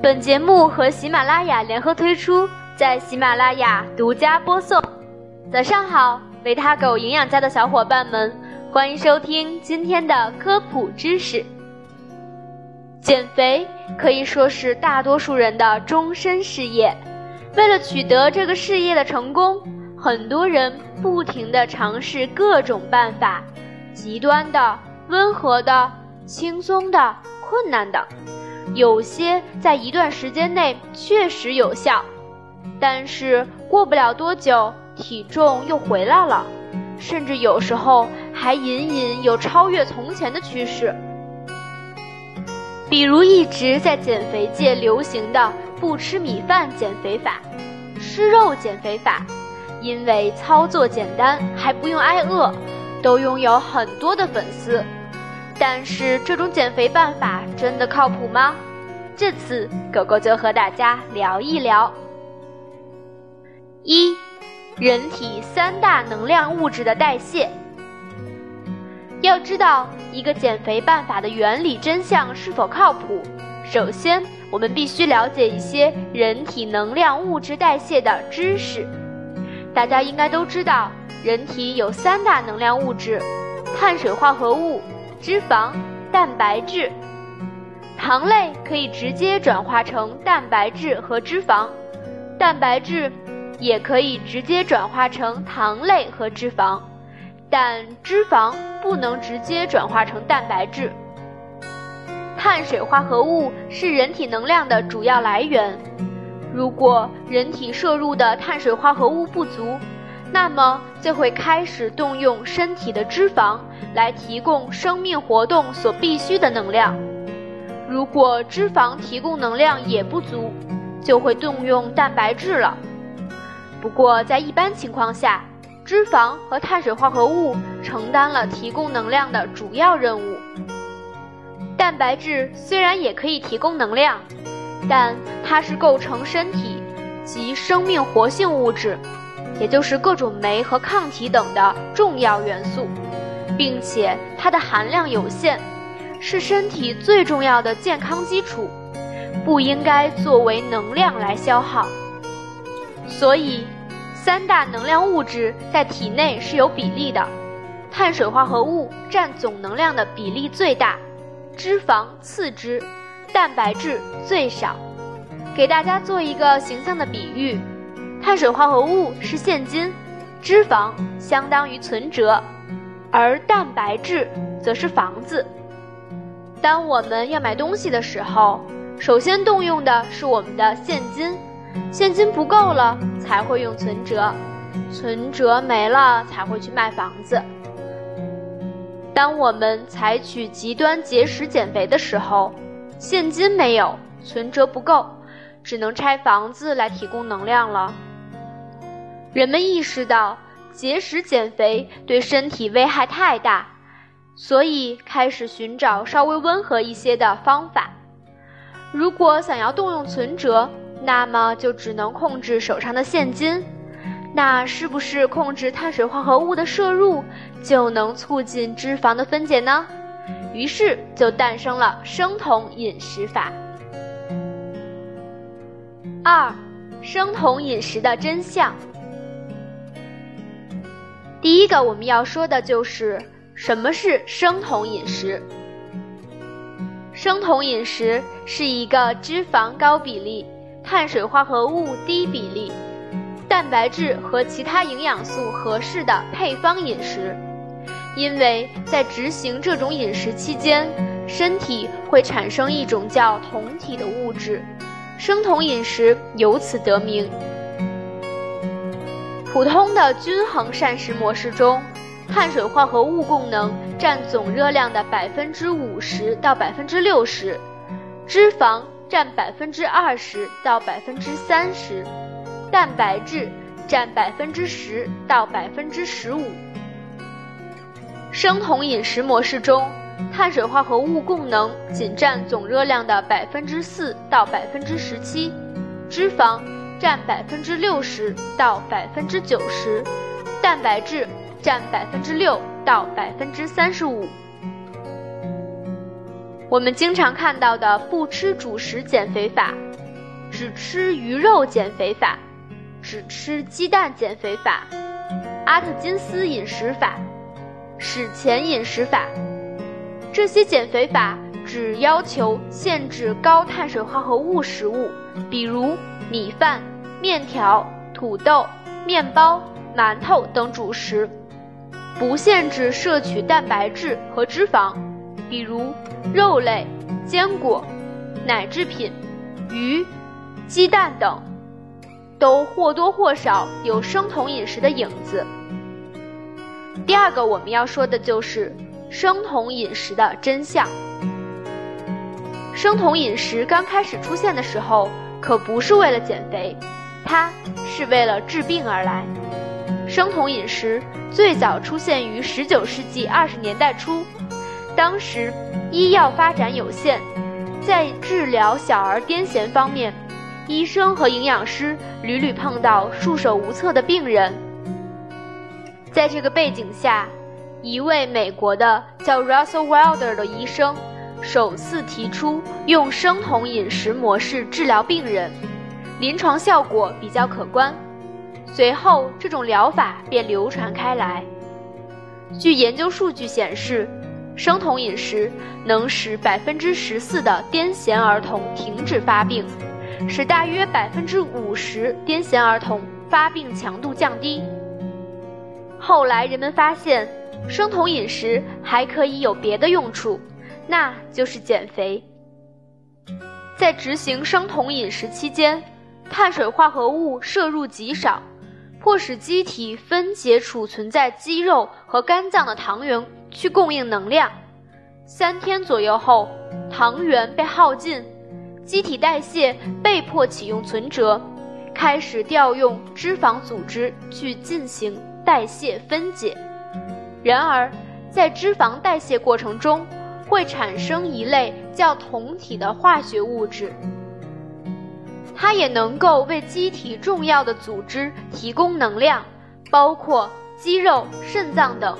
本节目和喜马拉雅联合推出，在喜马拉雅独家播送。早上好，维他狗营养家的小伙伴们，欢迎收听今天的科普知识。减肥可以说是大多数人的终身事业。为了取得这个事业的成功，很多人不停地尝试各种办法，极端的、温和的、轻松的、困难的。有些在一段时间内确实有效，但是过不了多久，体重又回来了，甚至有时候还隐隐有超越从前的趋势。比如一直在减肥界流行的不吃米饭减肥法、吃肉减肥法，因为操作简单还不用挨饿，都拥有很多的粉丝。但是这种减肥办法真的靠谱吗？这次狗狗就和大家聊一聊。一，人体三大能量物质的代谢。要知道一个减肥办法的原理真相是否靠谱，首先我们必须了解一些人体能量物质代谢的知识。大家应该都知道，人体有三大能量物质：碳水化合物、脂肪、蛋白质。糖类可以直接转化成蛋白质和脂肪，蛋白质也可以直接转化成糖类和脂肪。但脂肪不能直接转化成蛋白质。碳水化合物是人体能量的主要来源。如果人体摄入的碳水化合物不足，那么就会开始动用身体的脂肪来提供生命活动所必需的能量。如果脂肪提供能量也不足，就会动用蛋白质了。不过在一般情况下，脂肪和碳水化合物承担了提供能量的主要任务。蛋白质虽然也可以提供能量，但它是构成身体及生命活性物质，也就是各种酶和抗体等的重要元素，并且它的含量有限，是身体最重要的健康基础，不应该作为能量来消耗。所以。三大能量物质在体内是有比例的，碳水化合物占总能量的比例最大，脂肪次之，蛋白质最少。给大家做一个形象的比喻，碳水化合物是现金，脂肪相当于存折，而蛋白质则是房子。当我们要买东西的时候，首先动用的是我们的现金。现金不够了，才会用存折；存折没了，才会去卖房子。当我们采取极端节食减肥的时候，现金没有，存折不够，只能拆房子来提供能量了。人们意识到节食减肥对身体危害太大，所以开始寻找稍微温和一些的方法。如果想要动用存折，那么就只能控制手上的现金，那是不是控制碳水化合物的摄入就能促进脂肪的分解呢？于是就诞生了生酮饮食法。二，生酮饮食的真相。第一个我们要说的就是什么是生酮饮食。生酮饮食是一个脂肪高比例。碳水化合物低比例，蛋白质和其他营养素合适的配方饮食，因为在执行这种饮食期间，身体会产生一种叫酮体的物质，生酮饮食由此得名。普通的均衡膳食模式中，碳水化合物供能占总热量的百分之五十到百分之六十，脂肪。占百分之二十到百分之三十，蛋白质占百分之十到百分之十五。生酮饮食模式中，碳水化合物供能仅占总热量的百分之四到百分之十七，脂肪占百分之六十到百分之九十，蛋白质占百分之六到百分之三十五。我们经常看到的不吃主食减肥法、只吃鱼肉减肥法、只吃鸡蛋减肥法、阿特金斯饮食法、史前饮食法，这些减肥法只要求限制高碳水化合物食物，比如米饭、面条、土豆、面包、馒头等主食，不限制摄取蛋白质和脂肪。比如肉类、坚果、奶制品、鱼、鸡蛋等，都或多或少有生酮饮食的影子。第二个我们要说的就是生酮饮食的真相。生酮饮食刚开始出现的时候，可不是为了减肥，它是为了治病而来。生酮饮食最早出现于19世纪20年代初。当时医药发展有限，在治疗小儿癫痫方面，医生和营养师屡屡碰到束手无策的病人。在这个背景下，一位美国的叫 Russell Wilder 的医生首次提出用生酮饮食模式治疗病人，临床效果比较可观。随后，这种疗法便流传开来。据研究数据显示。生酮饮食能使百分之十四的癫痫儿童停止发病，使大约百分之五十癫痫儿童发病强度降低。后来人们发现，生酮饮食还可以有别的用处，那就是减肥。在执行生酮饮食期间，碳水化合物摄入极少，迫使机体分解储存在肌肉和肝脏的糖原。去供应能量，三天左右后，糖原被耗尽，机体代谢被迫启用存折，开始调用脂肪组织去进行代谢分解。然而，在脂肪代谢过程中，会产生一类叫酮体的化学物质，它也能够为机体重要的组织提供能量，包括肌肉、肾脏等。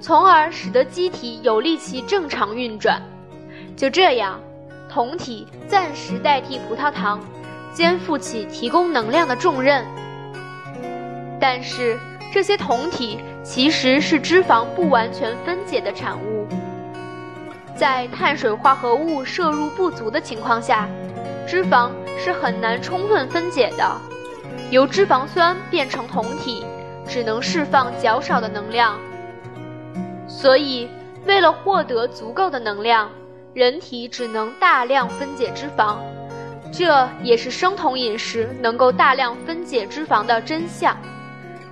从而使得机体有力其正常运转。就这样，酮体暂时代替葡萄糖，肩负起提供能量的重任。但是，这些酮体其实是脂肪不完全分解的产物。在碳水化合物摄入不足的情况下，脂肪是很难充分分解的，由脂肪酸变成酮体，只能释放较少的能量。所以，为了获得足够的能量，人体只能大量分解脂肪，这也是生酮饮食能够大量分解脂肪的真相。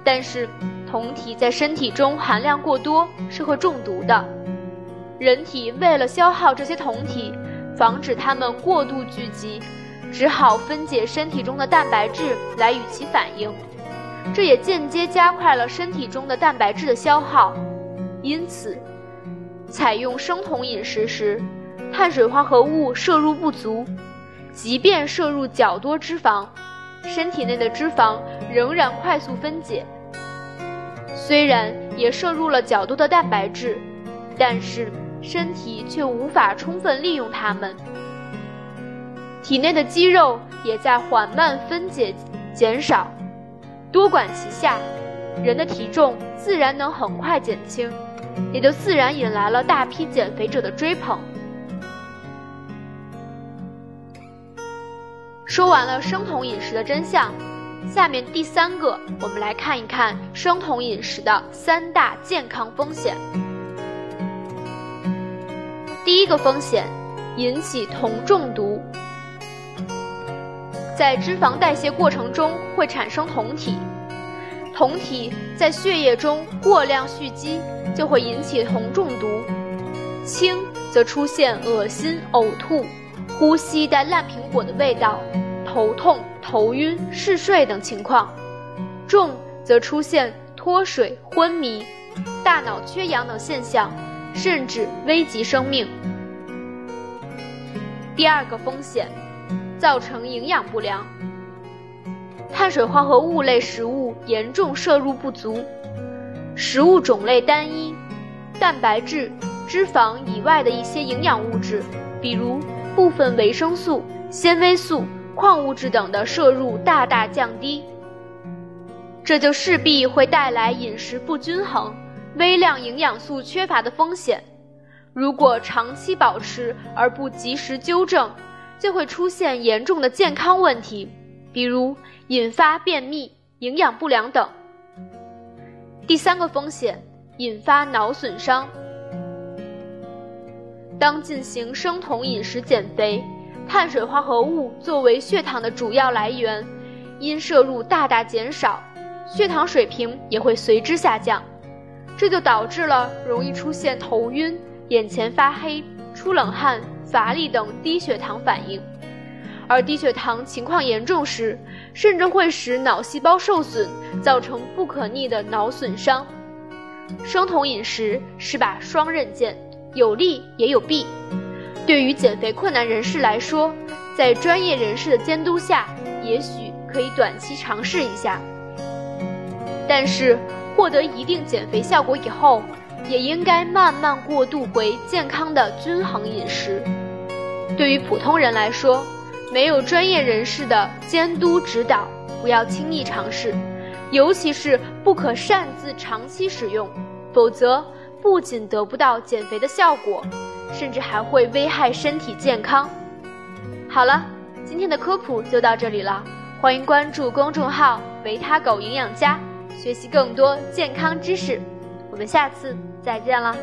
但是，酮体在身体中含量过多是会中毒的。人体为了消耗这些酮体，防止它们过度聚集，只好分解身体中的蛋白质来与其反应，这也间接加快了身体中的蛋白质的消耗。因此，采用生酮饮食时，碳水化合物摄入不足，即便摄入较多脂肪，身体内的脂肪仍然快速分解。虽然也摄入了较多的蛋白质，但是身体却无法充分利用它们。体内的肌肉也在缓慢分解减少，多管齐下，人的体重自然能很快减轻。也就自然引来了大批减肥者的追捧。说完了生酮饮食的真相，下面第三个，我们来看一看生酮饮食的三大健康风险。第一个风险，引起酮中毒。在脂肪代谢过程中会产生酮体。酮体在血液中过量蓄积，就会引起酮中毒；轻则出现恶心、呕吐、呼吸带烂苹果的味道、头痛、头晕、嗜睡等情况；重则出现脱水、昏迷、大脑缺氧等现象，甚至危及生命。第二个风险，造成营养不良。碳水化合物类食物严重摄入不足，食物种类单一，蛋白质、脂肪以外的一些营养物质比如部分维生素、纤维素、矿物质等的摄入大大降低，这就势必会带来饮食不均衡、微量营养素缺乏的风险。如果长期保持而不及时纠正，就会出现严重的健康问题，比如引发便秘、营养不良等。第三个风险，引发脑损伤。当进行生酮饮食减肥，碳水化合物作为血糖的主要来源，因摄入大大减少，血糖水平也会随之下降，这就导致了容易出现头晕、眼前发黑、出冷汗、乏力等低血糖反应。而低血糖情况严重时，甚至会使脑细胞受损，造成不可逆的脑损伤。生酮饮食是把双刃剑。有利也有弊，对于减肥困难人士来说，在专业人士的监督下，也许可以短期尝试一下。但是，获得一定减肥效果以后，也应该慢慢过渡回健康的均衡饮食。对于普通人来说，没有专业人士的监督指导，不要轻易尝试，尤其是不可擅自长期使用，否则。不仅得不到减肥的效果，甚至还会危害身体健康。好了，今天的科普就到这里了，欢迎关注公众号“维他狗营养家”，学习更多健康知识。我们下次再见了。